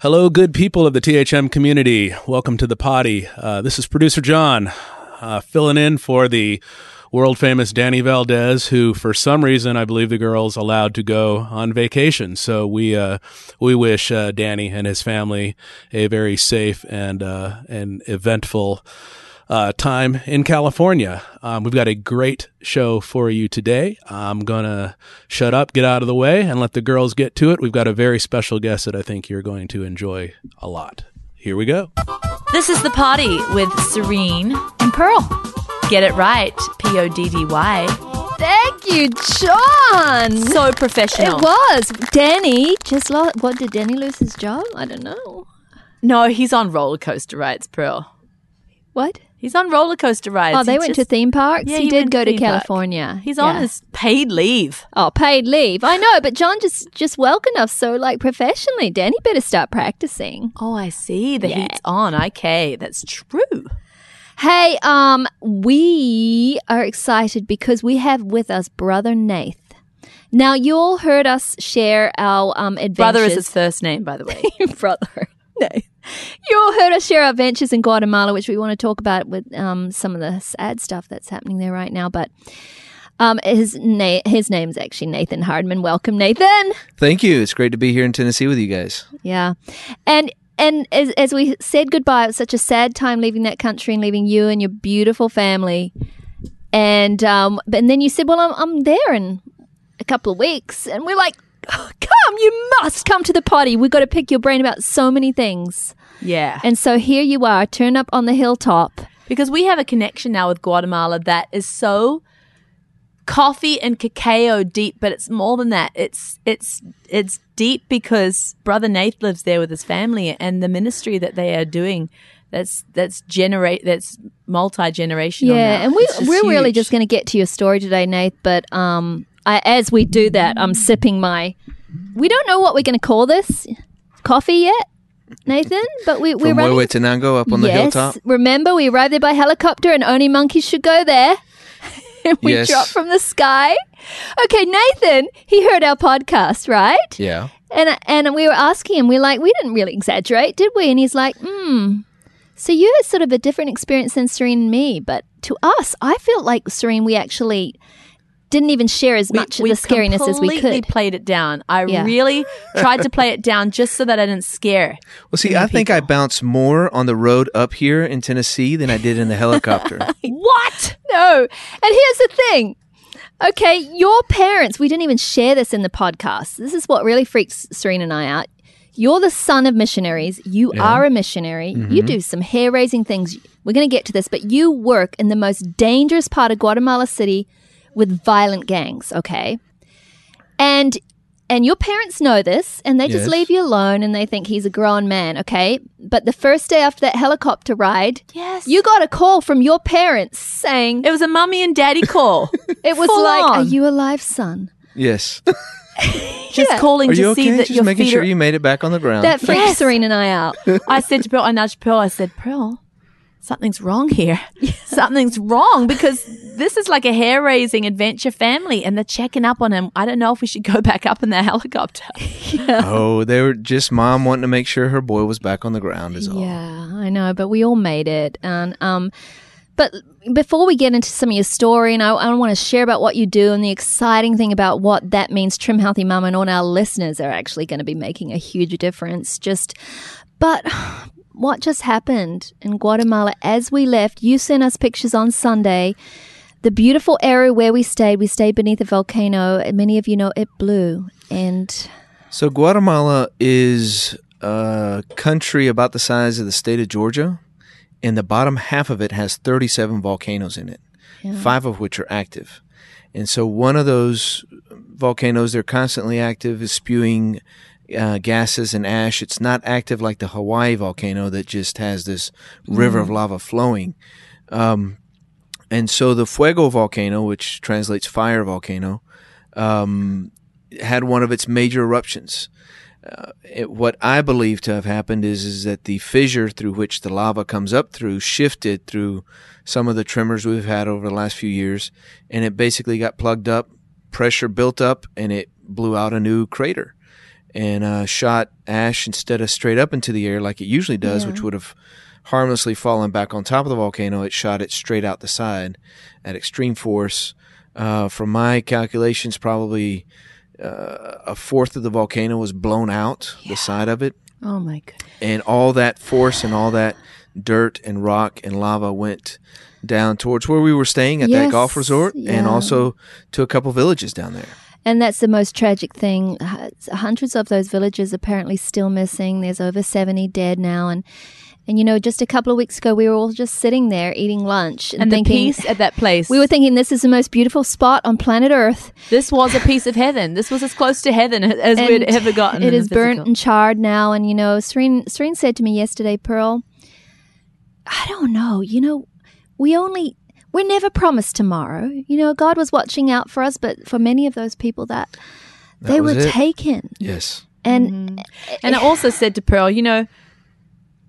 Hello, good people of the THM community. Welcome to the Poddy. Uh, this is producer John, uh, filling in for the world famous Danny Valdez, who, for some reason, I believe the girl's allowed to go on vacation. So we uh, we wish uh, Danny and his family a very safe and uh, and eventful uh, time in California. Um, we've got a great show for you today. I'm going to shut up, get out of the way, and let the girls get to it. We've got a very special guest that I think you're going to enjoy a lot. Here we go. This is The Poddy with Serene and Pearl. Get it right. P O D D Y. Thank you, John. So professional. It was. Danny just lost. What did Danny lose his job? I don't know. No, he's on roller coaster rides, Pearl. What? He's on roller coaster rides. Oh, they He went just- to theme parks. Yeah, he, he did went go to theme park. California. He's on Yeah. his paid leave. Oh, paid leave. I know, but John just just welcomed us so like professionally. Danny better start practicing. Oh, I see. The Yeah. heat's on. Okay, that's true. Hey, um, we are excited because we have with us brother Nath. Now you all heard us share our um adventures. Brother is his first name, by the way. brother. No. You all heard us share our adventures in Guatemala, which we want to talk about with um, some of the sad stuff that's happening there right now. But um, his na- his name's actually Nathan Hardman. Welcome, Nathan. Thank you. It's great to be here in Tennessee with you guys. Yeah, and and as as we said goodbye, it was such a sad time leaving that country and leaving you and your beautiful family. And um, but and then you said, "Well, I'm I'm there in a couple of weeks," and we're like. "Oh, Come, you must come to the party. We've got to pick your brain about so many things. Yeah. And so here you are, turn up on the hilltop. because we have a connection now with Guatemala that is so coffee and cacao deep, but it's more than that. It's it's it's deep because Brother Nate lives there with his family and the ministry that they are doing. That's that's generate that's multi generational. Yeah, and we we're really just going to get to your story today, Nate. But um, I, as we do that, I'm sipping my. We don't know what we're going to call this coffee yet, Nathan. But we we're From running. Huehuetenango up on the yes, hilltop. remember we arrived there by helicopter, and only monkeys should go there. we Yes. dropped from the sky. Okay, Nathan, he heard our podcast, right? Yeah. And and we were asking him, we're like, we didn't really exaggerate, did we? And he's like, hmm. So you had sort of a different experience than Serene and me, but to us, I felt like Serene, we actually didn't even share as much of the scariness as we completely could. played it down. I Yeah. really tried to play it down just so that I didn't scare. Well, see, many I think I bounced more on the road up here in Tennessee than I did in the helicopter. What? No. And here's the thing. Okay, your parents, we didn't even share this in the podcast. This is what really freaks Serena and I out. You're the son of missionaries. You are a missionary. You mm-hmm. do some hair raising things. We're going to get to this, but you work in the most dangerous part of Guatemala City with violent gangs, okay? And and your parents know this and they just Yes. leave you alone and they think he's a grown man, okay? But the first day after that helicopter ride, Yes. you got a call from your parents saying It was a mummy and daddy call. it was Full like, on. "Are you alive, son?" yes. just calling Are to you see okay? that Just your making feet sure are. you made it back on the ground. That freaked Yes. Serena and I out. I said to Pearl, I nudged Pearl. I said, Pearl, something's wrong here. Something's wrong because this is like a hair raising adventure family, and they're checking up on him. I don't know if we should go back up in the helicopter. oh, they were just mom wanting to make sure her boy was back on the ground is all. yeah, I know, but we all made it. And um, but before we get into some of your story, and I, I want to share about what you do and the exciting thing about what that means, Trim Healthy Mum, and all our listeners are actually going to be making a huge difference. Just, but. What just happened in Guatemala as we left? You sent us pictures on Sunday. The beautiful area where we stayed, we stayed beneath a volcano. Many of you know it blew. And So Guatemala is a country about the size of the state of Georgia, and the bottom half of it has 37 volcanoes in it, five of which are active. And so one of those volcanoes, they're constantly active, is spewing uh, gases and ash. It's not active like the Hawaii volcano that just has this river of lava flowing. Um, and so the Fuego volcano, which translates fire volcano, um, had one of its major eruptions. Uh, it, what I believe to have happened is is that the fissure through which the lava comes up through shifted through some of the tremors we've had over the last few years, and it basically got plugged up, pressure built up, and it blew out a new crater. And uh, shot ash instead of straight up into the air like it usually does, Yeah. which would have harmlessly fallen back on top of the volcano. It shot it straight out the side at extreme force. Uh, from my calculations, probably uh, a fourth of the volcano was blown out the side of it, Oh my god. and all that force and all that dirt and rock and lava went down towards where we were staying at that golf resort, and also to a couple villages down there. And that's the most tragic thing. Hundreds of those villages apparently still missing. There's over 70 dead now. And, and you know, just a couple of weeks ago, we were all just sitting there eating lunch and, And the peace at that place. we were thinking this is the most beautiful spot on planet Earth. this was a piece of heaven. This was as close to heaven as And we'd ever gotten. It is burnt and charred now. And, you know, Serene, Serene said to me yesterday, Pearl, I don't know. You know, we only, we're never promised tomorrow. You know, God was watching out for us, but for many of those people that, they were it. taken. Yes. And And I also said to Pearl, you know,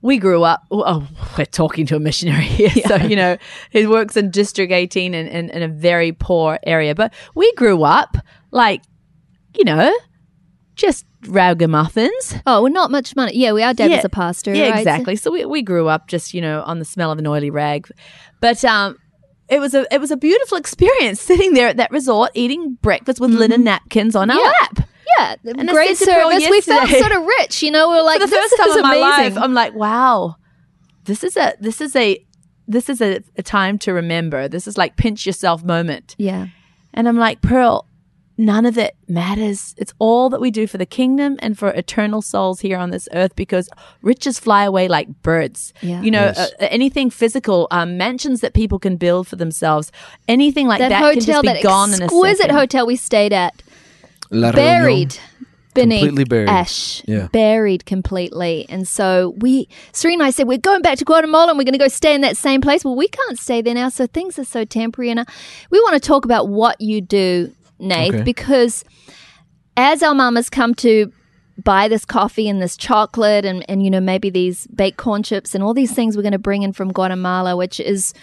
we grew up. Oh, we're talking to a missionary here, so you know he works in District 18 in, in, in a very poor area. But we grew up like, you know, just ragamuffins. Oh, well, not much money. Yeah, we are dad Yeah. was a pastor. Yeah, right? exactly. So we, we grew up just you know on the smell of an oily rag, but um, it was a it was a beautiful experience sitting there at that resort eating breakfast with linen mm-hmm. napkins on our Yeah. lap. Yeah, I great said to Pearl service. We felt sort of rich, you know. We're like, for the this first time is in my life, I'm like, wow, this is a this is a this is a, a time to remember. This is like pinch yourself moment. yeah, And I'm like, Pearl, none of it matters. It's all that we do for the kingdom and for eternal souls here on this earth because riches fly away like birds. Yeah. You know, Yes. uh, anything physical, um, mansions that people can build for themselves, anything like that, that, can just hotel, be that gone in a second. exquisite hotel we stayed at, La Reunion. buried beneath Completely buried. ash, Yeah. buried completely. And so we, Serena and I said, we're going back to Guatemala and we're going to go stay in that same place. Well, we can't stay there now, so things are so temporary. And uh, we want to talk about what you do, Nate, Okay. because as our mamas come to buy this coffee and this chocolate and, and you know maybe these baked corn chips and all these things we're going to bring in from Guatemala which is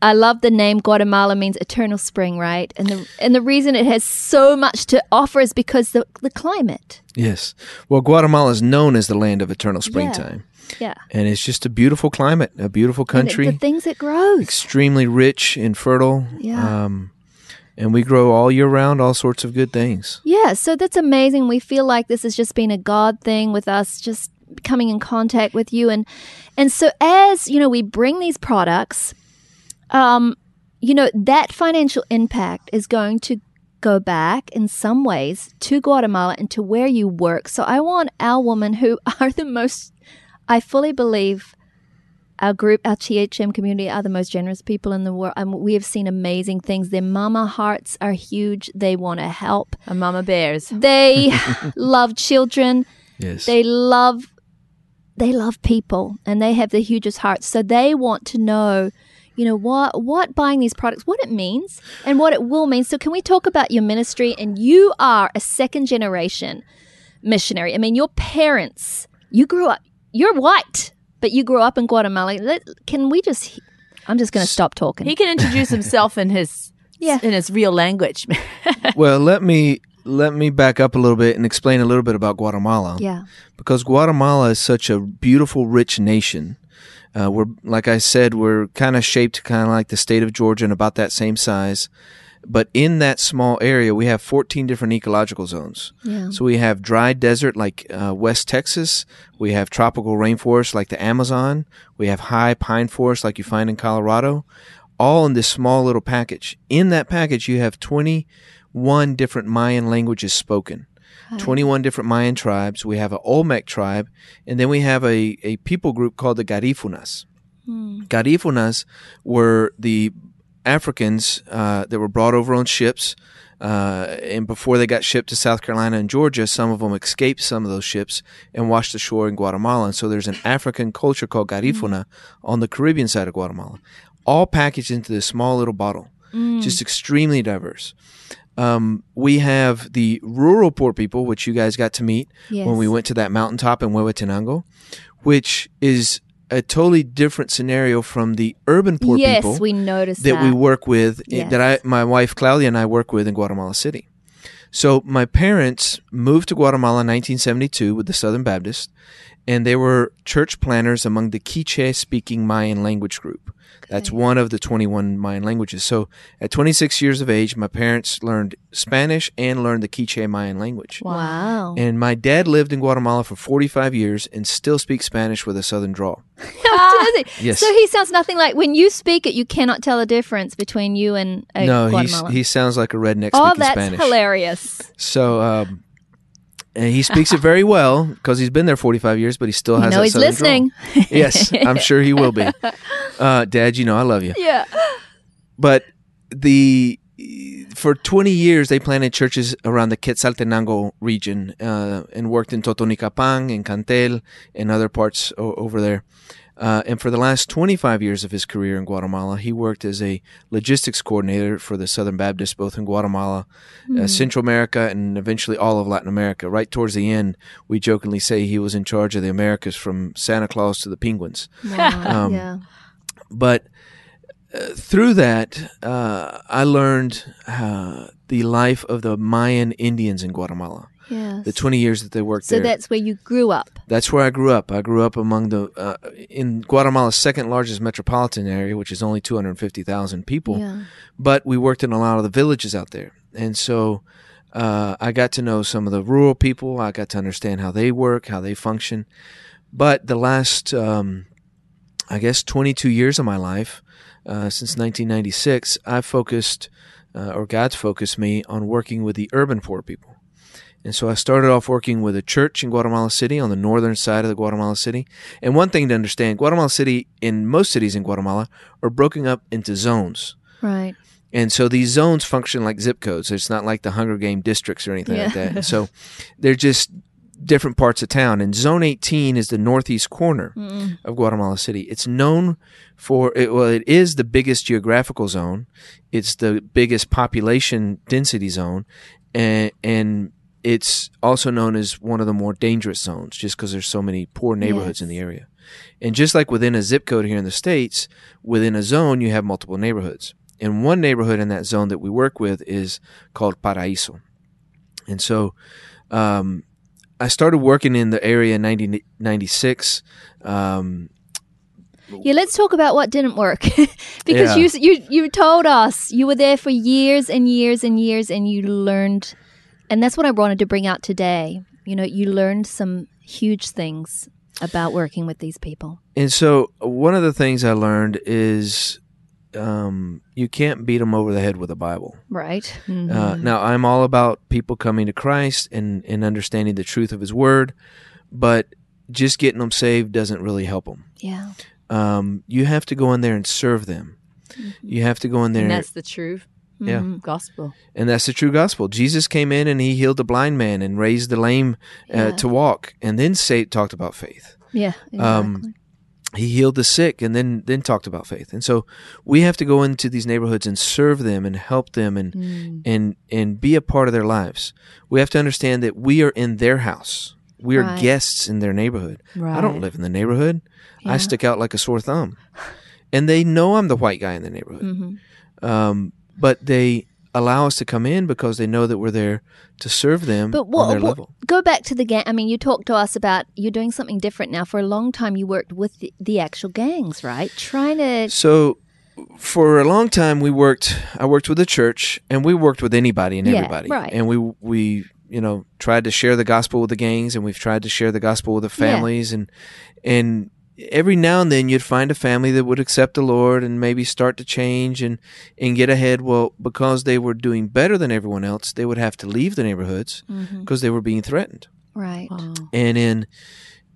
I love the name Guatemala means eternal spring right and the and the reason it has so much to offer is because the the climate Yes. Well, Guatemala is known as the land of eternal springtime. yeah And it's just a beautiful climate, a beautiful it- country, the things it grows extremely rich and fertile. Yeah. Um, and we grow all year round all sorts of good things. Yeah, so that's amazing. We feel like this has just been a God thing with us just coming in contact with you and and so as, you know, we bring these products um you know, that financial impact is going to go back in some ways to Guatemala and to where you work. So I want our women who are the most I fully believe our group, our THM community are the most generous people in the world. And we have seen amazing things. Their mama hearts are huge. They want to help. A mama bears. They love children. Yes. They love they love people and they have the hugest hearts. So they want to know, you know, what what buying these products, what it means and what it will mean. So can we talk about your ministry and you are a second generation missionary. I mean, your parents, you grew up you're white, but you grew up in Guatemala. Let, can we just I'm just going to stop talking. He can introduce himself in his Yeah. in his real language. well, let me let me back up a little bit and explain a little bit about Guatemala. yeah. because Guatemala is such a beautiful, rich nation. Uh, we're like I said, we're kind of shaped kind of like the state of Georgia and about that same size. But in that small area, we have 14 different ecological zones. Yeah. So we have dry desert like uh, West Texas. We have tropical rainforest like the Amazon. We have high pine forest like you find in Colorado. All in this small little package. In that package, you have 21 different Mayan languages spoken. 21 different Mayan tribes. We have an Olmec tribe, and then we have a, a people group called the Garifunas. Garifunas were the Africans uh, that were brought over on ships. Uh, and before they got shipped to South Carolina and Georgia, some of them escaped some of those ships and washed ashore in Guatemala. And so there's an African culture called Garifuna on the Caribbean side of Guatemala, all packaged into this small little bottle, just extremely diverse. Um, we have the rural poor people, which you guys got to meet when we went to that mountaintop in Huehuetenango, which is a totally different scenario from the urban poor yes, people we noticed that that. we work with, eh, Yes. that I, my wife Claudia and I work with in Guatemala City. So my parents moved to Guatemala in 1972 with the Southern Baptist, and they were church planners among the Quiche-speaking Mayan language group. That's one of the 21 Mayan languages. So at 26 years of age, my parents learned Spanish and learned the Quiche Mayan language. Wow. And my dad lived in Guatemala for 45 years and still speaks Spanish with a southern drawl. How does he? Yes. So he sounds nothing like when you speak it, you cannot tell the difference between you and a no, he's, Guatemalan. he sounds like a redneck oh, speaking that's Spanish. hilarious. So, um, and he speaks it very well because he's been there 45 years, but he still You has know that he's listening. yes, I'm sure he will be. Uh, Dad, you know I love you. Yeah. But the for 20 years they planted churches around the Quetzaltenango region uh, and worked in Totonicapán and Cantel and other parts o- over there. Uh, and for the last 25 years of his career in Guatemala, he worked as a logistics coordinator for the Southern Baptist, both in Guatemala, uh, Central America, and eventually all of Latin America. Right towards the end, we jokingly say he was in charge of the Americas from Santa Claus to the Penguins Wow. Um, yeah. but uh, through that, uh, I learned uh, the life of the Mayan Indians in Guatemala. Yes. The 20 years that they worked so there. So that's where you grew up. That's where I grew up. I grew up among the uh, in Guatemala's second largest metropolitan area, which is only 250,000 people. Yeah. But we worked in a lot of the villages out there, and so uh, I got to know some of the rural people. I got to understand how they work, how they function. But the last, um, I guess, 22 years of my life, uh, since 1996, I've focused, uh, or God's focused me on working with the urban poor people. And so I started off working with a church in Guatemala City on the northern side of the Guatemala City. And one thing to understand, Guatemala City, in most cities in Guatemala, are broken up into zones. Right. And so these zones function like zip codes. It's not like the Hunger Game districts or anything like that. And so they're just different parts of town. And Zone 18 is the northeast corner of Guatemala City. It's known for, it, well, it is the biggest geographical zone. It's the biggest population density zone. And, and it's also known as one of the more dangerous zones just because there's so many poor neighborhoods in the area. And just like within a zip code here in the States, within a zone, you have multiple neighborhoods. And one neighborhood in that zone that we work with is called Paraíso. And so um, I started working in the area in 1996. Um, Yeah, let's talk about what didn't work because Yeah. you you you told us you were there for years and years and years and you learned and that's what I wanted to bring out today. You know, you learned some huge things about working with these people. and so one of the things I learned is um, you can't beat them over the head with a Bible. Right? Uh, now, I'm all about people coming to Christ and, and understanding the truth of His Word, but just getting them saved doesn't really help them. Yeah. Um, you have to go in there and serve them. You have to go in there, And and that's the true Yeah. gospel. and that's the true gospel. Jesus came in and He healed the blind man and raised the lame uh, Yeah. to walk, and then say, talked about faith. Yeah. Exactly. Um, he healed the sick and then then talked about faith and so we have to go into these neighborhoods and serve them and help them and Mm. and and be a part of their lives we have to understand that we are in their house we are Right. guests in their neighborhood i don't live in the neighborhood Yeah. i stick out like a sore thumb and they know i'm the white guy in the neighborhood Mm-hmm. um, but they allow us to come in because they know that we're there to serve them But on what, their what- level go back to the gang. I mean, you talked to us about you're doing something different now. For a long time, you worked with the, the actual gangs, right? Trying to. So for a long time we worked I worked with the church and we worked with anybody and Yeah, everybody. right. And we we you know tried to share the gospel with the gangs and we've tried to share the gospel with the Yeah. families and and every now and then you'd find a family that would accept the Lord and maybe start to change and and get ahead well because they were doing better than everyone else they would have to leave the neighborhoods because they were being threatened. Right. And in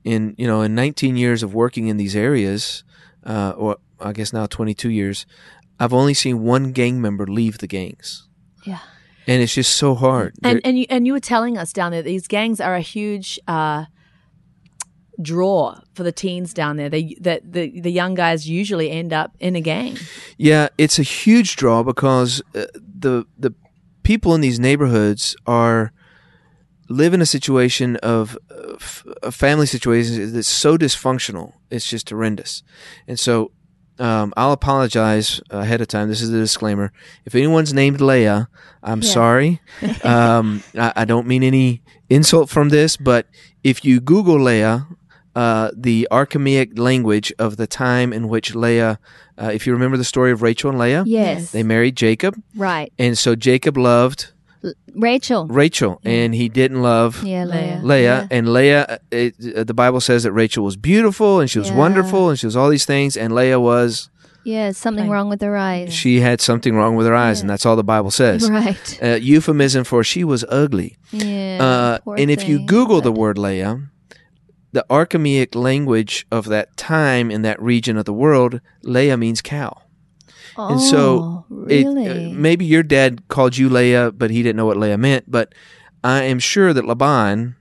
in you know in 19 years of working in these areas, uh, or I guess now 22 years, I've only seen one gang member leave the gangs, Yeah. and it's just so hard. And They're- and you and you were telling us down there these gangs are a huge uh, draw for the teens down there. They that the the young guys usually end up in a gang. yeah, it's a huge draw because uh, the the people in these neighborhoods are live in a situation of uh, f- a family situation that's so dysfunctional. It's just horrendous, and so um, I'll apologize ahead of time. This is a disclaimer. If anyone's named Leah, I'm Yeah. sorry. um, I, I don't mean any insult from this, but if you Google Leah, uh, the Archaic language of the time in which Leah, uh, if you remember the story of Rachel and Leah, Yes. they married Jacob, right. and so Jacob loved Rachel. Rachel, and he didn't love Yeah, Leah. Leah, and Leah, it, uh, the Bible says that Rachel was beautiful and she was Yeah. wonderful and she was all these things, and Leah was Yeah, something wrong with her eyes. she had something wrong with her eyes, and that's all the Bible says. Right. Uh, euphemism for she was ugly. Yeah. Uh, poor and if you thing, Google the word Leah, the Archaic language of that time in that region of the world, Leah means cow. oh, and so It- really, uh, maybe your dad called you Leah, but he didn't know what Leah meant. But I am sure that Laban,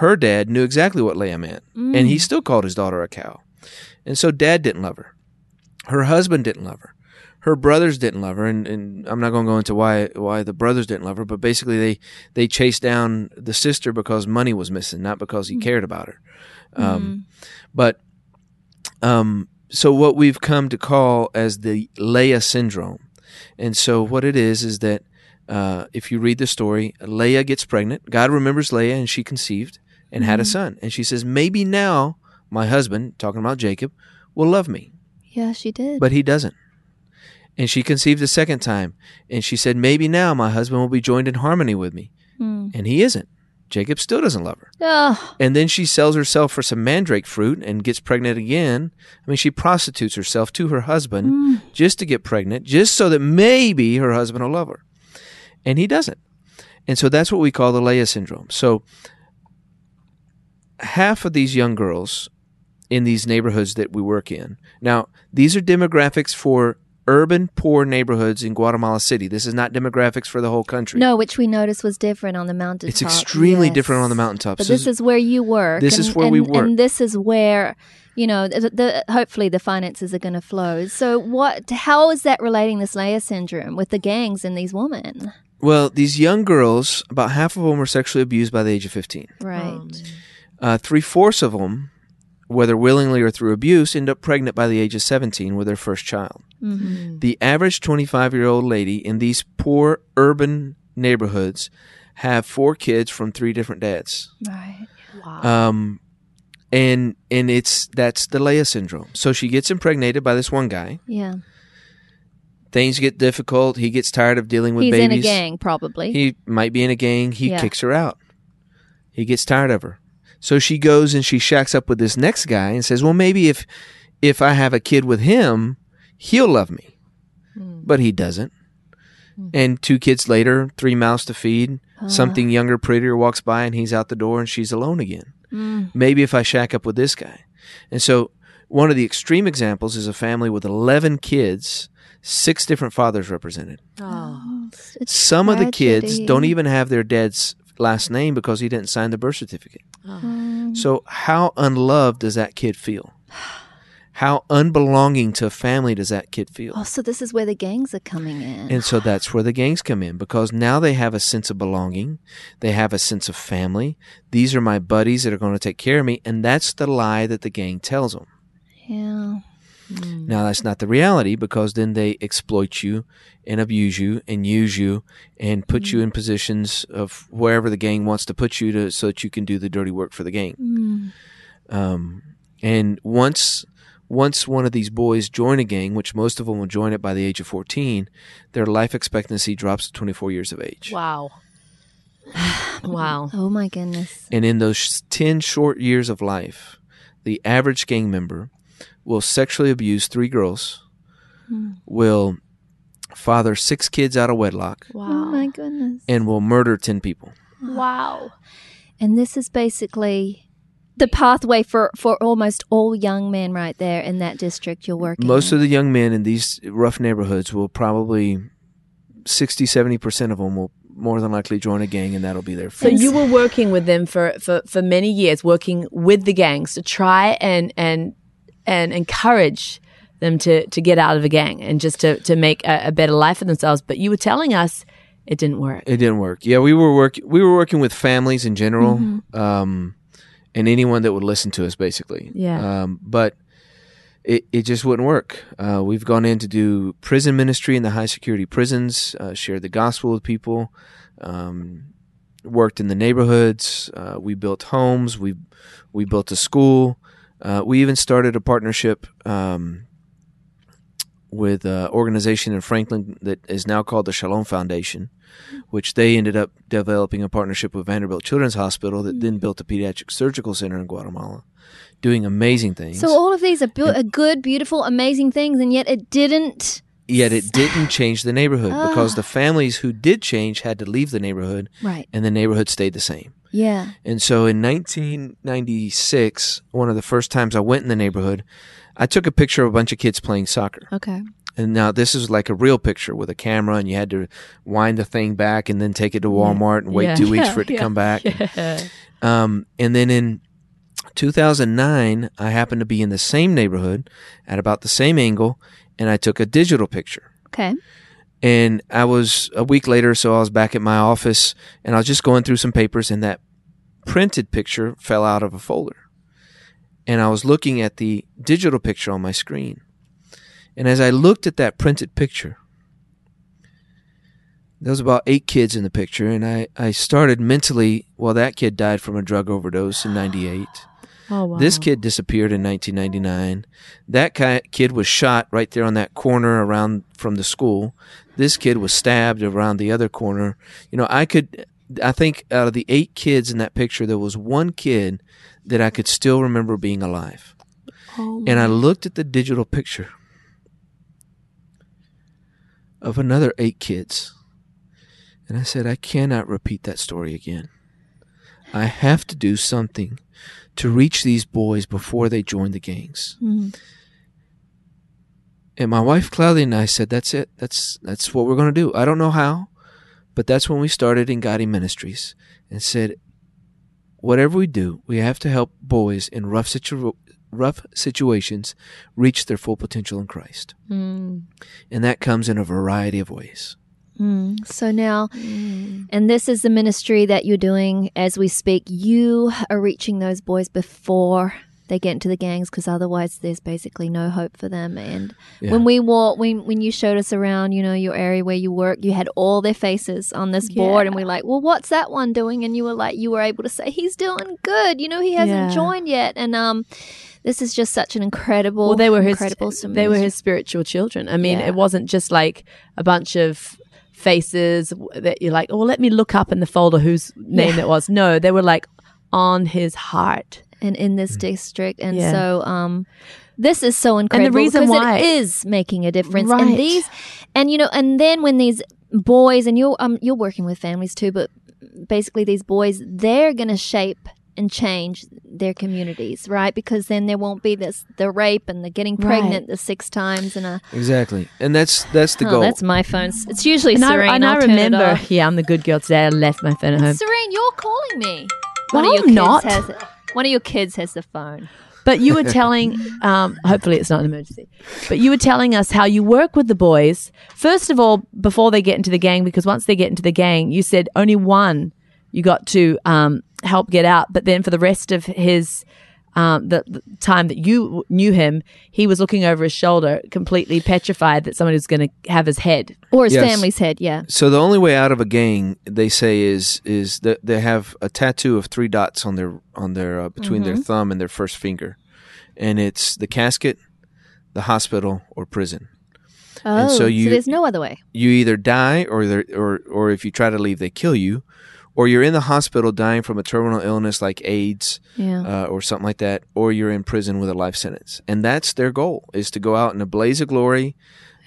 her dad, knew exactly what Leah meant, and Mm. he still called his daughter a cow. And so dad didn't love her. Her husband didn't love her. Her brothers didn't love her, and, and I'm not going to go into why why the brothers didn't love her, but basically they they chased down the sister because money was missing, not because he cared about her. Um, But um, so what we've come to call as the Leah syndrome, and so what it is is that uh, if you read the story, Leah gets pregnant. God remembers Leah, and she conceived and had a son, and she says, "Maybe now my husband, talking about Jacob, will love me." yeah, she did. But he doesn't. And she conceived a second time, and she said, Maybe now my husband will be joined in harmony with me. Mm. And he isn't. Jacob still doesn't love her. Oh, And then she sells herself for some mandrake fruit and gets pregnant again. I mean, she prostitutes herself to her husband Mm. just to get pregnant, just so that maybe her husband will love her. And he doesn't. And so that's what we call the Leah syndrome. So half of these young girls in these neighborhoods that we work in. Now, these are demographics for urban poor neighborhoods in Guatemala City. This is not demographics for the whole country. no, which we noticed was different on the mountaintop. It's extremely Yes. different on the mountaintop. But So this is where you work. This and, is where and, we work. and this is where you know the, the hopefully the finances are going to flow. So what? How is that relating this Leah syndrome with the gangs and these women? Well, these young girls, about half of them were sexually abused by the age of 15. Right. Uh, Three fourths of them, whether willingly or through abuse, end up pregnant by the age of 17 with their first child. Mm-hmm. The average 25 year old lady in these poor urban neighborhoods have four kids from three different dads. Right. Wow. Um, and and it's that's the Leah syndrome. So she gets impregnated by this one guy. Yeah. Things get difficult. He gets tired of dealing with He's babies. in a gang, probably. He might be in a gang. He Yeah. kicks her out. He gets tired of her. So she goes and she shacks up with this next guy and says, "Well, maybe if if I have a kid with him, he'll love me." Hmm. But he doesn't. Hmm. And two kids later, three mouths to feed, ah. something younger, prettier walks by and he's out the door and she's alone again. Mm. Maybe if I shack up with this guy. And so one of the extreme examples is a family with 11 kids, six different fathers represented. oh. It's- it's Some of the kids don't even have their dad's last name because he didn't sign the birth certificate. Mm. So how unloved does that kid feel? How unbelonging to a family does that kid feel? Oh, so this is where the gangs are coming in. And so that's where the gangs come in because now they have a sense of belonging. They have a sense of family. These are my buddies that are going to take care of me. And that's the lie that the gang tells them. yeah. Now, that's not the reality because then they exploit you and abuse you and use you and put you in positions of wherever the gang wants to put you to so that you can do the dirty work for the gang. Mm. Um, and once once one of these boys join a gang, which most of them will join it by the age of 14, their life expectancy drops to 24 years of age. Wow. wow. Oh my goodness. And in those 10 short years of life, the average gang member will sexually abuse three girls, will father six kids out of wedlock, Oh my goodness. and will murder 10 people. Wow. And this is basically the pathway for, for almost all young men right there in that district you're working Most in. of the young men in these rough neighborhoods will probably 60, 70% of them will more than likely join a gang, and that'll be their So you were working with them for, for, for many years, working with the gangs to try and and and encourage them to to get out of a gang and just to to make a, a better life for themselves. But you were telling us it didn't work. It didn't work. Yeah, we were work we were working with families in general, Mm-hmm. um, and anyone that would listen to us, basically. Yeah. Um, but it, it just wouldn't work. Uh, we've gone in to do prison ministry in the high security prisons, uh, shared the gospel with people, um, worked in the neighborhoods. Uh, we built homes. We we built a school. Uh, we even started a partnership um, with an organization in Franklin that is now called the Shalom Foundation, which they ended up developing a partnership with Vanderbilt Children's Hospital that then built a pediatric surgical center in Guatemala, doing amazing things. So all of these are, bu- are good, beautiful, amazing things, and yet it didn't. Yet it didn't change the neighborhood because the families who did change had to leave the neighborhood, Right. and the neighborhood stayed the same. Yeah. And so in 1996, one of the first times I went in the neighborhood, I took a picture of a bunch of kids playing soccer. Okay. And now this is like a real picture with a camera, and you had to wind the thing back and then take it to Walmart and wait Yeah. two weeks Yeah, for it to yeah. come back. Um, and then in 2009, I happened to be in the same neighborhood at about the same angle, and I took a digital picture. Okay. And I was a week later, so I was back at my office, and I was just going through some papers, and that printed picture fell out of a folder. And I was looking at the digital picture on my screen. And as I looked at that printed picture, there was about eight kids in the picture, and I, I started mentally, well, that kid died from a drug overdose in 98. Oh wow. This kid disappeared in 1999. That kid was shot right there on that corner around from the school. This kid was stabbed around the other corner. You know, I could, I think out of the eight kids in that picture, there was one kid that I could still remember being alive. Oh, And I looked at the digital picture of another eight kids. And I said, I cannot repeat that story again. I have to do something to reach these boys before they join the gangs. Mhm. And my wife Claudia and I said, "That's it. That's that's what we're going to do. I don't know how, but that's when we started in Gotti Ministries and said, whatever we do, we have to help boys in rough situ- rough situations reach their full potential in Christ, Mm. and that comes in a variety of ways. Mm. So now, and this is the ministry that you're doing as we speak. You are reaching those boys before they get into the gangs, because otherwise, there's basically no hope for them. And Yeah. when we walk, when when you showed us around, you know, your area where you work, you had all their faces on this board, and we're like, "Well, what's that one doing?" And you were like, you were able to say, "He's doing good." You know, he hasn't Yeah. joined yet, and um. This is just such an incredible, well, they were his they were his spiritual children. I mean, Yeah. it wasn't just like a bunch of faces that you're like, oh, let me look up in the folder whose name Yeah. it was. No, they were like on his heart. and in this district. And Yeah. so um this is so incredible And the reason because why- it is making a difference. Right. And these and you know, and then when these boys and you're um you're working with families too, but basically these boys, they're gonna shape and change their communities, right? Because then there won't be this the rape and the getting pregnant the six times and a Exactly, and that's that's the oh, goal. that's my phone. It's usually And I, Serene. and I I'll turn it remember, off. yeah, I'm the good girl today. I left my phone at home. Serene, you're calling me. No, One of your I'm kids not. has it. One of your kids has the phone. But you were telling, um, hopefully it's not an emergency, but you were telling us how you work with the boys, first of all, before they get into the gang, because once they get into the gang, you said only one you got to um, help get out. But then for the rest of his, um, the, the time that you knew him, he was looking over his shoulder, completely petrified that somebody was going to have his head. Or his Yes. family's head, yeah. So the only way out of a gang, they say, is is that they have a tattoo of three dots on their on their uh, between their thumb and their first finger, and it's the casket, the hospital, or prison. Oh, And so so, there's no other way. You either die, or or or if you try to leave, they kill you, or you're in the hospital dying from a terminal illness like AIDS Yeah. uh, or something like that, or you're in prison with a life sentence, and that's their goal: is to go out in a blaze of glory,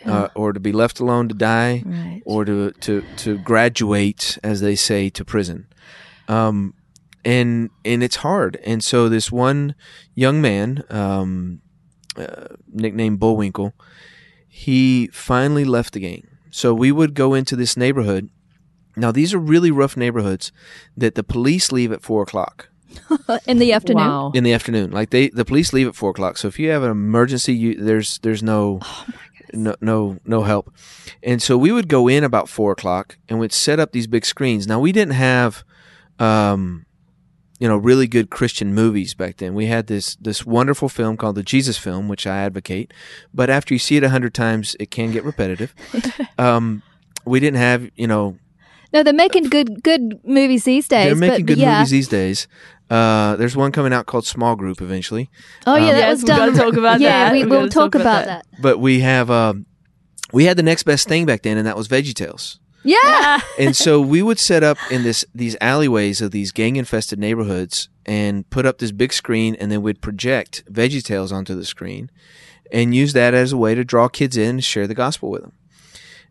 uh, or to be left alone to die, Right. or to to to graduate, as they say, to prison. Um, and and it's hard. And so this one young man, um, uh, nicknamed Bullwinkle, he finally left the gang. So we would go into this neighborhood. Now these are really rough neighborhoods that the police leave at four o'clock in the afternoon. Wow. in the afternoon. Like they, the police leave at four o'clock. So if you have an emergency, you, there's there's no, no no no help. And so we would go in about four o'clock and we'd set up these big screens. Now we didn't have, um, you know really good Christian movies back then. We had this this wonderful film called the Jesus Film, which I advocate, but after you see it a hundred times, it can get repetitive. um, we didn't have you know No, they're making good good movies these days. they're making but, good yeah. movies these days. Uh, there's one coming out called Small Group eventually, Oh yeah, Um, that Yes, was we gotta done. talk about yeah, that. we We will talk talk about about that. but we have um, we had the next best thing back then, and that was VeggieTales. Yeah. and so we would set up in this these alleyways of these gang infested neighborhoods and put up this big screen and then we'd project VeggieTales onto the screen and use that as a way to draw kids in and share the gospel with them.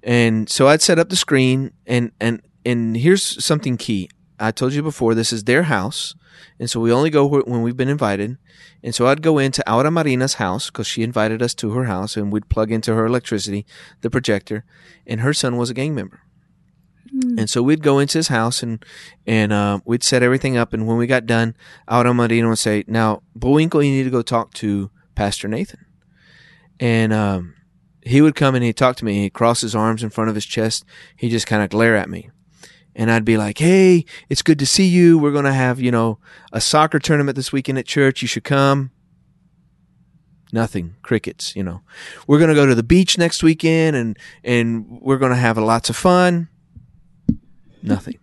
And so I'd set up the screen and and and here's something key. I told you before this is their house. And so we only go when we've been invited. And so I'd go into Aura Marina's house because she invited us to her house and we'd plug into her electricity, the projector, and her son was a gang member. And so we'd go into his house and and uh, we'd set everything up. And when we got done, Aura Marina would say, "Now, Bullwinkle, you need to go talk to Pastor Nathan." And um, he would come and he'd talk to me. He'd cross his arms in front of his chest. He'd just kind of glare at me. And I'd be like, "Hey, it's good to see you. We're gonna have you know a soccer tournament this weekend at church. You should come." Nothing, crickets. You know, we're gonna go to the beach next weekend, and and we're gonna have lots of fun nothing.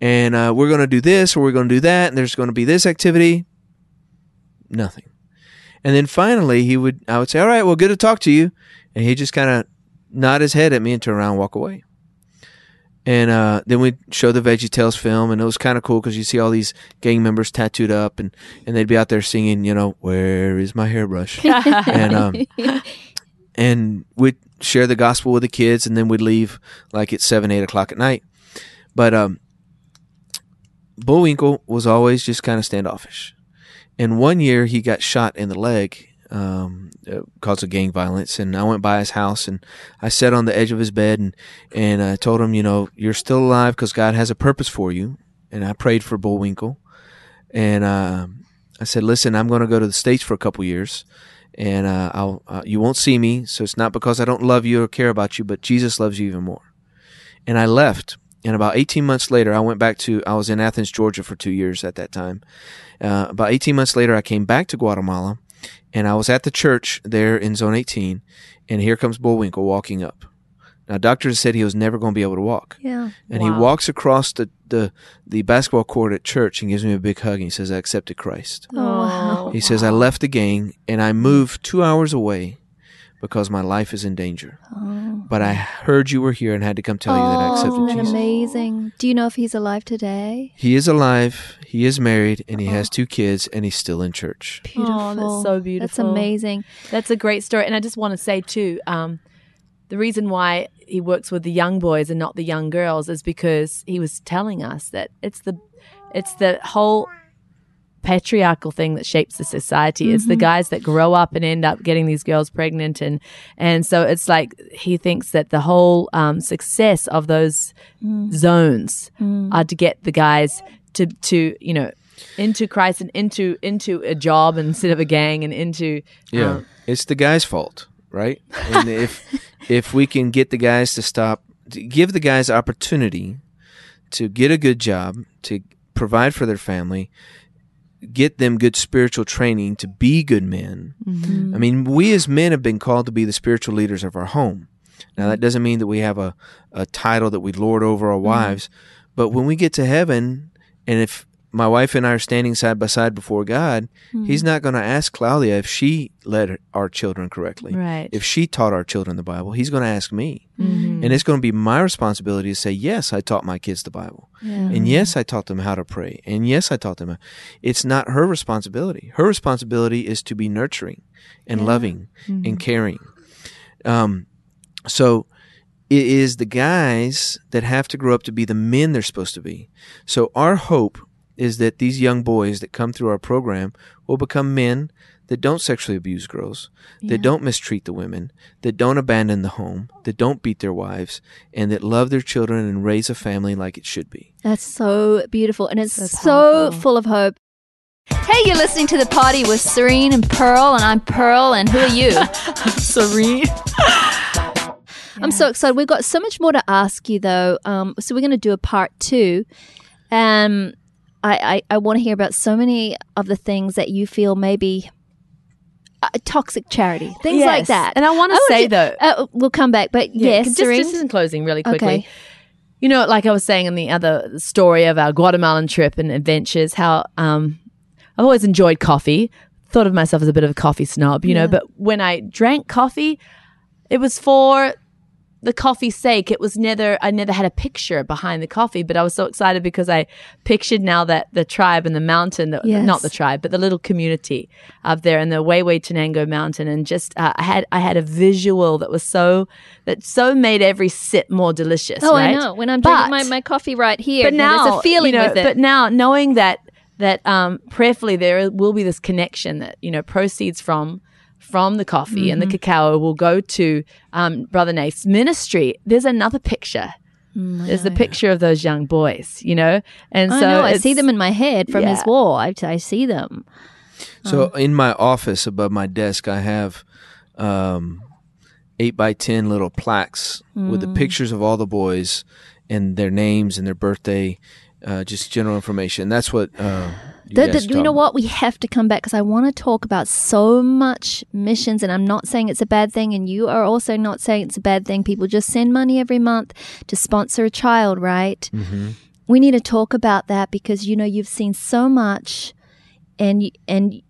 And uh, we're going to do this or we're going to do that, and there's going to be this activity. Nothing. And then finally, he would, I would say, "All right, well, good to talk to you," and he'd just kind of nod his head at me and turn around and walk away. And uh, then we'd show the Veggie Tales film, and it was kind of cool because you see all these gang members tattooed up, and, and they'd be out there singing, you know, "Where is my hairbrush?" and um, and we'd share the gospel with the kids, and then we'd leave like at seven, eight o'clock at night. But um, Bullwinkle was always just kind of standoffish. And one year he got shot in the leg um, uh, cause of gang violence. And I went by his house and I sat on the edge of his bed and and I told him, you know, you're still alive because God has a purpose for you. And I prayed for Bullwinkle. And um I said, listen, I'm going to go to the states for a couple years. And uh, I'll, uh, you won't see me, so it's not because I don't love you or care about you, but Jesus loves you even more. And I left, and about 18 months later, I went back to, I was in Athens, Georgia for two years at that time. Uh, about 18 months later, I came back to Guatemala and I was at the church there in Zone 18. And here comes Bullwinkle walking up. Now, doctors said he was never going to be able to walk. Yeah. And he walks across the, the, the basketball court at church and gives me a big hug and he says, I accepted Christ. Oh, wow. Oh, he says, I left the gang and I moved two hours away because my life is in danger. Oh. But I heard you were here and had to come tell you that I accepted Oh, Jesus. amazing. Do you know if he's alive today? He is alive, he is married, and he has two kids, and he's still in church. Beautiful. Oh, that's so beautiful. That's amazing. That's a great story. And I just want to say, too, um, the reason why he works with the young boys and not the young girls is because he was telling us that it's the it's the whole patriarchal thing that shapes the society. It's the guys that grow up and end up getting these girls pregnant. And and so it's like he thinks that the whole um, success of those zones are to get the guys to to you know into Christ and into into a job instead of a gang and into um, it's the guy's fault, right? and if if we can get the guys to stop, to give the guys opportunity to get a good job, to provide for their family, get them good spiritual training to be good men. Mm-hmm. I mean, we as men have been called to be the spiritual leaders of our home. Now, that doesn't mean that we have a, a title that we lord over our mm-hmm. wives, but when we get to heaven, and if my wife and I are standing side by side before God, He's not going to ask Claudia if she led our children correctly. Right. If she taught our children the Bible, He's going to ask me. Mm-hmm. And it's going to be my responsibility to say, Yes, I taught my kids the Bible. And yes, I taught them how to pray. And yes, I taught them. It's not her responsibility. Her responsibility is to be nurturing and loving Mm-hmm. and caring. Um, so it is the guys that have to grow up to be the men they're supposed to be. So our hope is that these young boys that come through our program will become men that don't sexually abuse girls, that don't mistreat the women, that don't abandon the home, that don't beat their wives, and that love their children and raise a family like it should be. That's so beautiful. And it's So so, powerful. full of hope. Hey, you're listening to the Poddy with Serene and Pearl, and I'm Pearl, and who are you? Serene. I'm so excited. We've got so much more to ask you, though. Um, so we're going to do a part two. Um, I, I, I want to hear about so many of the things that you feel maybe uh, toxic charity, things like that. And I want say, you- though- uh, we'll come back, but yes, just, just in closing, really quickly. Okay. You know, like I was saying in the other story of our Guatemalan trip and adventures, how um, I've always enjoyed coffee. Thought of myself as a bit of a coffee snob, you know. But when I drank coffee, it was for the coffee's sake. It was never. I never had a picture behind the coffee, but I was so excited because I pictured now that the tribe and the mountain, the, Yes. not the tribe, but the little community up there in the Huehuetenango Mountain, and just uh, I had I had a visual that was so that so made every sip more delicious. Oh, right? I know. When I'm But- drinking my, my coffee right here, but now there's a feeling you know, with it. But now knowing that that um, prayerfully there will be this connection that you know proceeds from from the coffee and the Mm-hmm. cacao will go to um, Brother Nath's ministry. There's another picture. There's the picture of those young boys, you know, and Mm, I so know. I see them in my head from his wall. I, I see them. So in my office above my desk, I have um, eight by ten little plaques with the Mm. pictures of all the boys and their names and their birthday, uh, just general information. That's what. Uh, you, The- the- you know what? We have to come back because I want to talk about so much missions, and I'm not saying it's a bad thing, and you are also not saying it's a bad thing. People just send money every month to sponsor a child, right? Mm-hmm. We need to talk about that because you know you've seen so much, and and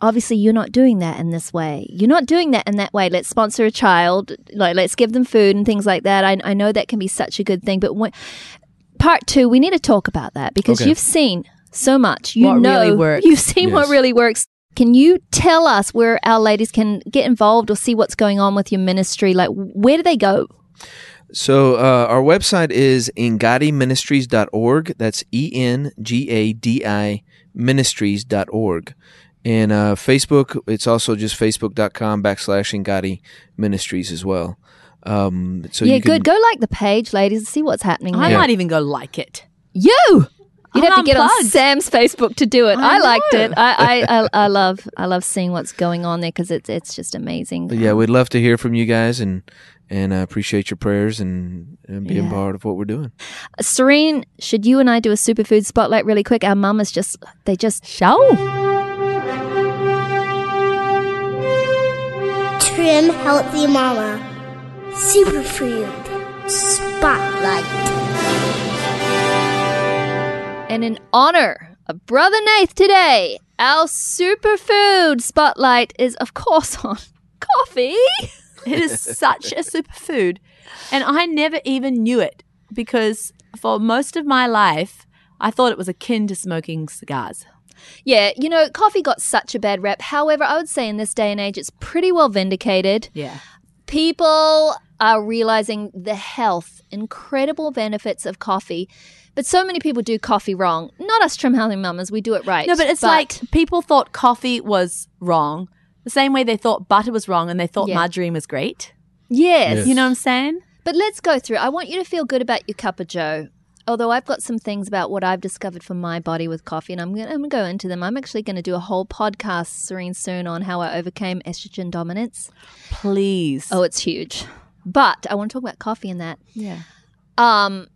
obviously you're not doing that in this way. You're not doing that in that way. Let's sponsor a child, like let's give them food and things like that. I, I know that can be such a good thing, but when, part two, we need to talk about that because Okay. you've seen so much. You What know, really works. you've seen what really works. Can you tell us where our ladies can get involved or see what's going on with your ministry? Like, where do they go? So uh, our website is engadiministries.org. That's E N G A D I ministries.org. And uh, Facebook, it's also just facebook.com backslash Engadi Ministries as well. Um, so yeah, you can, good. Go like the page, ladies, and see what's happening I there. might even go like it. You. You'd I'm have to get on. Sam's Facebook to do it. I, I liked it. I, I, I, I love I love seeing what's going on there because it's it's just amazing. But yeah, we'd love to hear from you guys and and uh, appreciate your prayers and, and being Yeah. part of what we're doing. Serene, should you and I do a superfood spotlight really quick? Our mamas just they just Show. Trim Healthy Mama. Superfood. Spotlight. And in honor of Brother Nath today, our superfood spotlight is, of course, on coffee. It is such a superfood. And I never even knew it because for most of my life, I thought it was akin to smoking cigars. Yeah, you know, coffee got such a bad rep. However, I would say in this day and age, it's pretty well vindicated. Yeah. People are realizing the health, incredible benefits of coffee. But so many people do coffee wrong. Not us trim healthy mamas, we do it right. No, but it's like people thought coffee was wrong, the same way they thought butter was wrong and they thought Yeah. margarine was great. yes. Yes. You know what I'm saying? But let's go through. I want you to feel good about your cup of Joe. Although I've got some things about what I've discovered for my body with coffee, and I'm going to go into them. I'm actually going to do a whole podcast, Serene, soon on how I overcame estrogen dominance. Please. Oh, it's huge. But I want to talk about coffee and that. yeah. Um,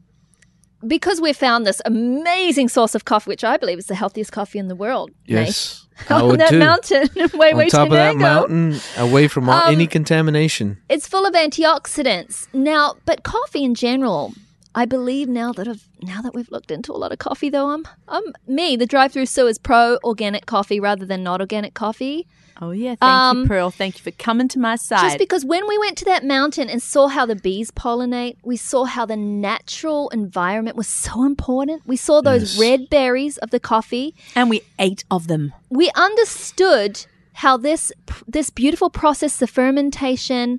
because we found this amazing source of coffee, which I believe is the healthiest coffee in the world. Yes, Nate. I on would that too. mountain, way, On way top of that Tenango. mountain, away from all, Um, any contamination. It's full of antioxidants. Now, but coffee in general, I believe now that I've now that we've looked into a lot of coffee though, I'm I'm me, the drive through so is pro organic coffee rather than not organic coffee. Oh, yeah. Thank Um, you, Pearl. Thank you for coming to my side. Just because when we went to that mountain and saw how the bees pollinate, we saw how the natural environment was so important. We saw those Yes. red berries of the coffee. and we ate of them. we understood how this this beautiful process the fermentation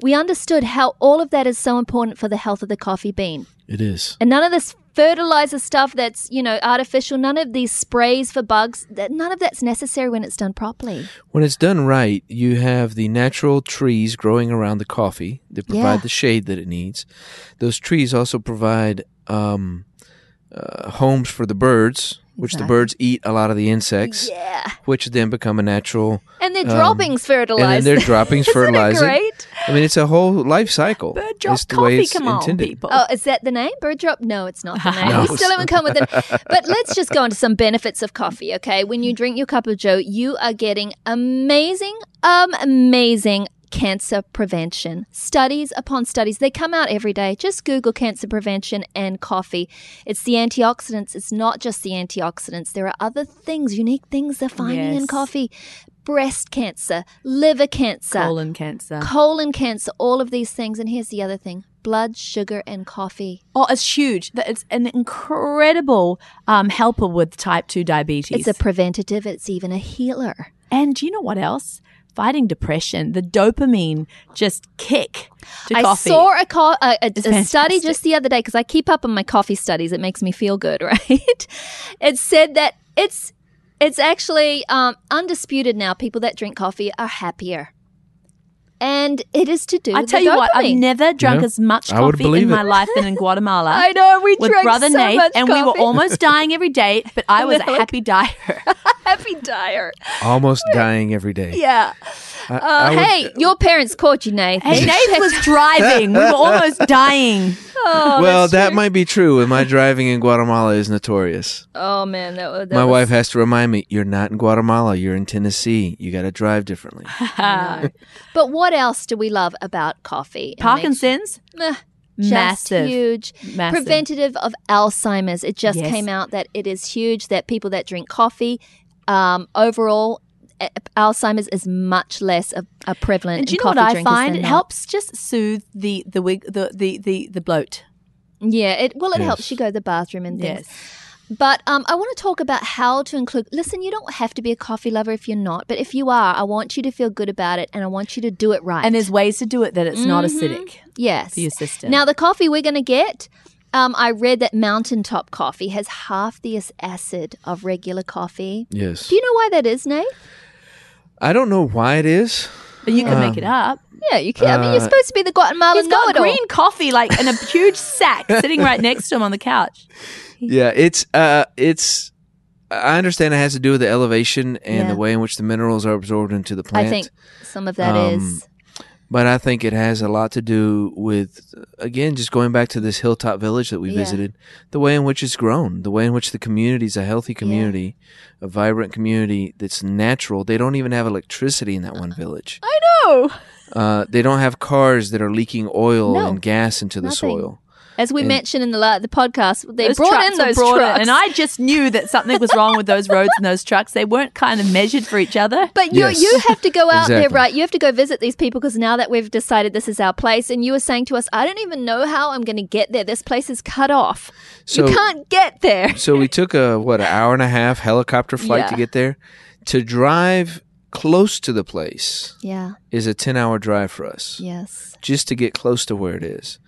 we understood how all of that is so important for the health of the coffee bean It is. and none of this fertilizer stuff that's you know artificial none of these sprays for bugs that none of that's necessary when it's done properly When it's done right, you have the natural trees growing around the coffee that provide Yeah. the shade that it needs. Those trees also provide um, uh, homes for the birds which the birds eat a lot of the insects, Yeah. which then become a natural. And their Um, droppings fertilize. And then their droppings Isn't fertilize it it. great? I mean, it's a whole life cycle. Bird drop It's the way it's Come on, people. Oh, is that the name? Bird drop? No, it's not the name. No. We still haven't come with it. But let's just go into some benefits of coffee, okay? When you drink your cup of joe, you are getting amazing, um, amazing cancer prevention. Studies upon studies. They come out every day. Just Google cancer prevention and coffee. It's the antioxidants. It's not just the antioxidants. There are other things, unique things they're finding in coffee. Breast cancer, liver cancer, Colon cancer. colon cancer, all of these things. And here's the other thing blood, sugar, and coffee. Oh, it's huge. It's an incredible um, helper with type 2 diabetes. It's a preventative, it's even a healer. and do you know what else? Fighting depression. The dopamine just kick to I coffee. saw a, co- a, a, a study just the other day because I keep up on my coffee studies. It makes me feel good, right? it said that it's it's actually um, undisputed now. People that drink coffee are happier, and it is to do. I with tell the you what, I've never drunk Yeah. as much coffee in my it. life than in Guatemala. I know we with drank brother so Nate, much and we were almost dying every day, but I was a Like- happy dyer. Happy dyer. Almost dying every day. Yeah. I- Uh, I would- hey, your parents caught you, Nate. hey, Nate was driving. We were almost dying. Oh, well, that true. might be true. And my driving in Guatemala is notorious. Oh man, that, that my was- wife has to remind me, "You're not in Guatemala. You're in Tennessee. You got to drive differently." But what else do we love about coffee? Parkinson's, Meh, just massive. huge. Massive. Preventative of Alzheimer's. It just Yes. came out that it is huge. That people that drink coffee, um, overall, Alzheimer's is much less a, a prevalent. And do you in know what I find? It not. helps just soothe the the wig the the the, the bloat. Yeah, it well, it Yes. helps you go to the bathroom and things. Yes. But um, I want to talk about how to include. Listen, you don't have to be a coffee lover if you're not, but if you are, I want you to feel good about it, and I want you to do it right. And there's ways to do it that it's not Mhm. acidic yes, for your system. Now, the coffee we're going to get, um, I read that mountaintop coffee has half the acid of regular coffee. yes. Do you know why that is, Nate? I don't know why it is. but you can um, make it up. Yeah, you can. I mean, you're Uh, supposed to be the Guatemalan He's got know-it-all. green coffee like in a huge sack sitting right next to him on the couch. Yeah, it's uh, it's. I understand it has to do with the elevation and Yeah. the way in which the minerals are absorbed into the plant. I think some of that Um, is. But I think it has a lot to do with, again, just going back to this hilltop village that we Yeah. visited, the way in which it's grown, the way in which the community is a healthy community, a vibrant community that's natural. They don't even have electricity in that one village. I know. Uh, they don't have cars that are leaking oil No, and gas into the nothing. soil. As we And- mentioned in the la- the podcast, they Those brought in were those brought in, trucks. and I just knew that something was wrong with those roads and those trucks. They weren't kind of measured for each other. But you Yes. you have to go out there, right? You have to go visit these people because now that we've decided this is our place, and you were saying to us, I don't even know how I'm going to get there. This place is cut off. So- you can't get there. So we took a what an hour and a half helicopter flight to get there. To drive close to the place Yeah. is a ten hour drive for us. Yes. just to get close to where it is.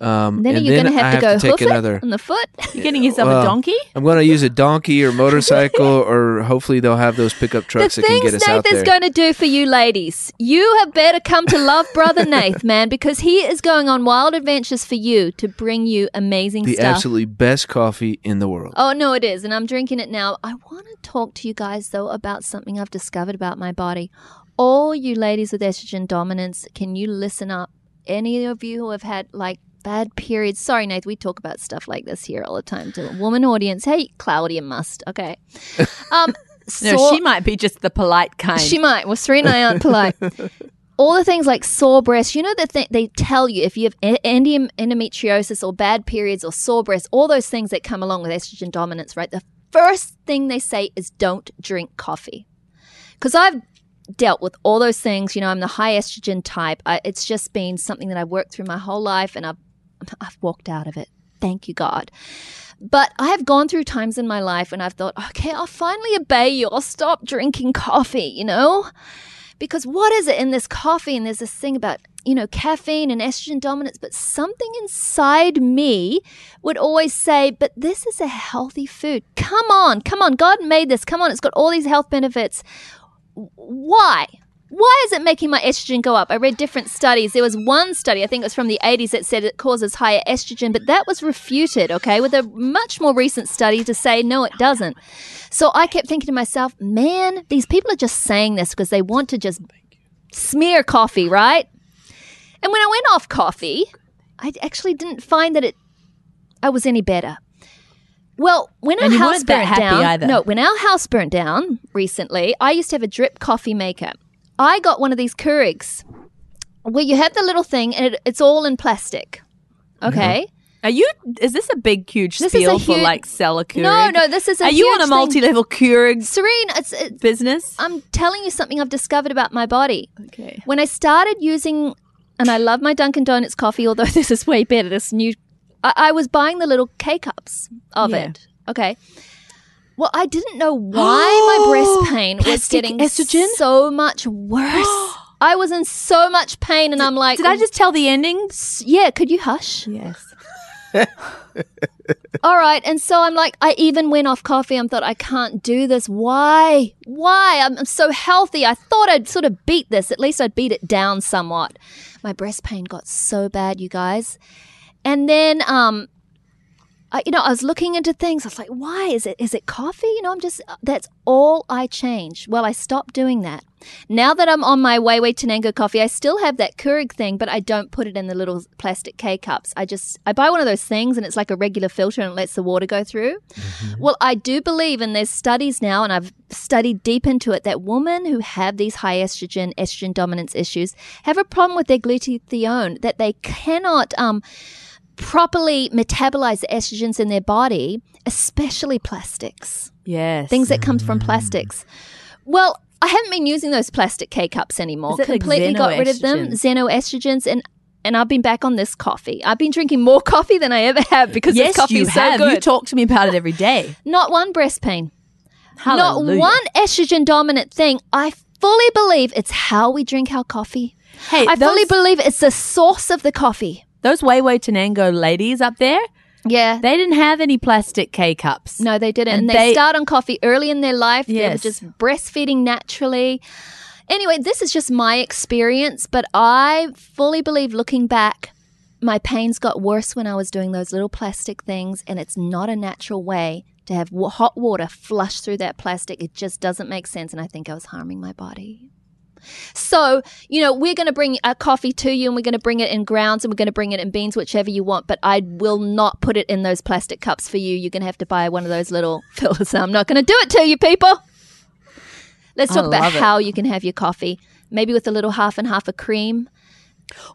Um, And then you're then going to have to go take hoof it another. on the foot. You're getting yourself Well, a donkey. I'm going to use a donkey or motorcycle, or hopefully they'll have those pickup the trucks that can things get us out Nath is going to do for you ladies, you have better come to love brother Nath, man, because he is going on wild adventures for you to bring you amazing the stuff. absolutely best coffee in the world. Oh, no, it is. And I'm drinking it now. I want to talk to you guys, though, about something I've discovered about my body. All you ladies with estrogen dominance, can you listen up? Any of you who have had like bad periods. Sorry, Nate, we talk about stuff like this here all the time to a woman audience. Hey, Claudia must. Okay. Um, No, sore- she might be just the polite kind. she might. Well, Serena and I aren't polite. All the things like sore breasts, you know that th- they tell you if you have endometriosis or bad periods or sore breasts, all those things that come along with estrogen dominance, right? The first thing they say is don't drink coffee. Because I've dealt with all those things. You know, I'm the high estrogen type. I, it's just been something that I've worked through my whole life, and I've I've walked out of it. Thank you, God. But I have gone through times in my life when I've thought, okay, I'll finally obey you. I'll stop drinking coffee, you know? Because what is it in this coffee? And there's this thing about, you know, caffeine and estrogen dominance, but something inside me would always say, but this is a healthy food. Come on, come on. God made this. Come on, it's got all these health benefits. Why? Why is it making my estrogen go up? I read different studies. There was one study, I think it was from the 80s, that said it causes higher estrogen, but that was refuted, okay, with a much more recent study to say, no, it doesn't. So I kept thinking to myself, man, these people are just saying this because they want to just smear coffee, right? And when I went off coffee, I actually didn't find that it I was any better. Well, when our And you house burnt down, either. no, when our house burnt down recently, I used to have a drip coffee maker. I got one of these Keurigs where you have the little thing and it, it's all in plastic. Mm-hmm. Okay. Are you? Is this a big, huge This is a spiel for huge- like seller Keurig? No, no, this is a Are you on a multi-level Keurig Serene, it's, it's business? I'm telling you something I've discovered about my body. Okay. When I started using, and I love my Dunkin' Donuts coffee, although this is way better. This new, I, I was buying the little K cups of Yeah. it. Okay. Well, I didn't know why my breast pain was Plastic getting estrogen? so much worse. I was in so much pain, and I'm like, Did I just tell the ending? Yeah, could you hush? Yes. All right. And so I'm like, I even went off coffee. I'm thought, I can't do this. Why? Why? I'm, I'm so healthy. I thought I'd sort of beat this. At least I'd beat it down somewhat. My breast pain got so bad, you guys. And then, um, I, you know, I was looking into things. I was like, why is it? Is it coffee? You know, I'm just, that's all I changed. Well, I stopped doing that. Now that I'm on my Huehuetenango coffee, I still have that Keurig thing, but I don't put it in the little plastic K cups. I just, I buy one of those things and it's like a regular filter and it lets the water go through. Well, I do believe, and there's studies now, and I've studied deep into it, that women who have these high estrogen, estrogen dominance issues have a problem with their glutathione, that they cannot, um, properly metabolize the estrogens in their body, especially plastics, Yes. things that come from mm. plastics. Well, I haven't been using those plastic K cups anymore. Is it like Completely got rid of them. Xenoestrogens and and I've been back on this coffee. I've been drinking more coffee than I ever have because yes, this coffee you is so have. good. You talk to me about it every day. Not one breast pain. Hallelujah. Not one estrogen dominant thing. I fully believe it's how we drink our coffee. Hey, I fully believe it's the source of the coffee. Those Huehuetenango ladies up there, Yeah. they didn't have any plastic K cups. No, they didn't. And they, they- start on coffee early in their life. They were Yes. just breastfeeding naturally. Anyway, this is just my experience, but I fully believe looking back, my pains got worse when I was doing those little plastic things, and it's not a natural way to have hot water flush through that plastic. It just doesn't make sense, and I think I was harming my body. So, you know, we're going to bring a coffee to you and we're going to bring it in grounds and we're going to bring it in beans, whichever you want, but I will not put it in those plastic cups for you. You're going to have to buy one of those little fillers. I'm not going to do it to you, people. Let's talk about it. how you can have your coffee. Maybe with a little half and half of cream.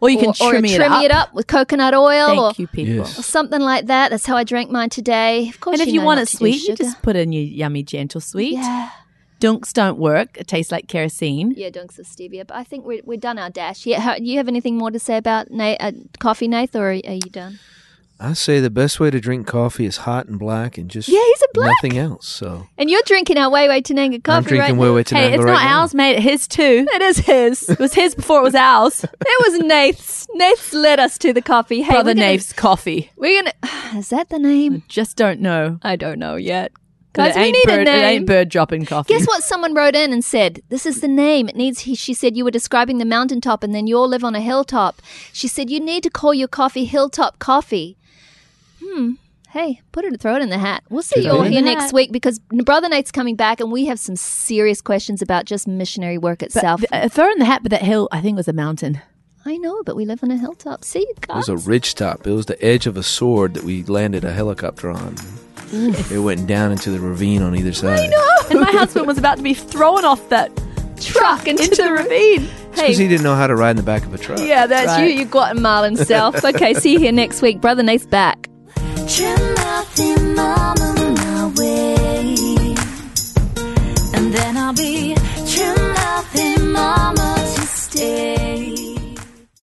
Or you can or, or trim, it, up. with coconut oil Thank or, you, people. Yes. or something like that. That's how I drank mine today. Of course, And if you, you know want it sweet, you just put in your yummy gentle sweet. yeah. Doonks don't work. It tastes like kerosene. Yeah, doonks of stevia. But I think we're, we're done our dash. Yeah, how, you have anything more to say about Na- uh, coffee, Nath, or are, are you done? I say the best way to drink coffee is hot and black and just Yeah, he's a black. nothing else. So And you're drinking our Huehuetenango coffee I'm drinking right Way Way now. Hey, Tanango it's right not now. ours, mate. His too. It is his. It was his before it was ours. it was Nath's. Nath's led us to the coffee. Hey, Brother we're gonna- Nave's coffee. We're gonna. Is that the name? Just don't know. I don't know yet. But Guys, we need bird, a It ain't bird dropping coffee. Guess what? Someone wrote in and said, "This is the name. It needs." He, she said you were describing the mountaintop, and then you all live on a hilltop. She said you need to call your coffee Hilltop Coffee. Hmm. Hey, put it, throw it in the hat. We'll see you all here next hat. week because Brother Nate's coming back, and we have some serious questions about just missionary work But, itself. uh, throw in the hat, but that hill, I think, was a mountain. I know, but we live on a hilltop. See, guys? It was a ridge top. It was the edge of a sword that we landed a helicopter on. Mm. it went down into the ravine on either side. I know. And my husband was about to be thrown off that truck into, into the ravine. Because hey. he didn't know how to ride in the back of a truck. Yeah, that's right. you. You got him, Marlon Self. okay, see you here next week. Brother Nate's back. and then I'll be mama.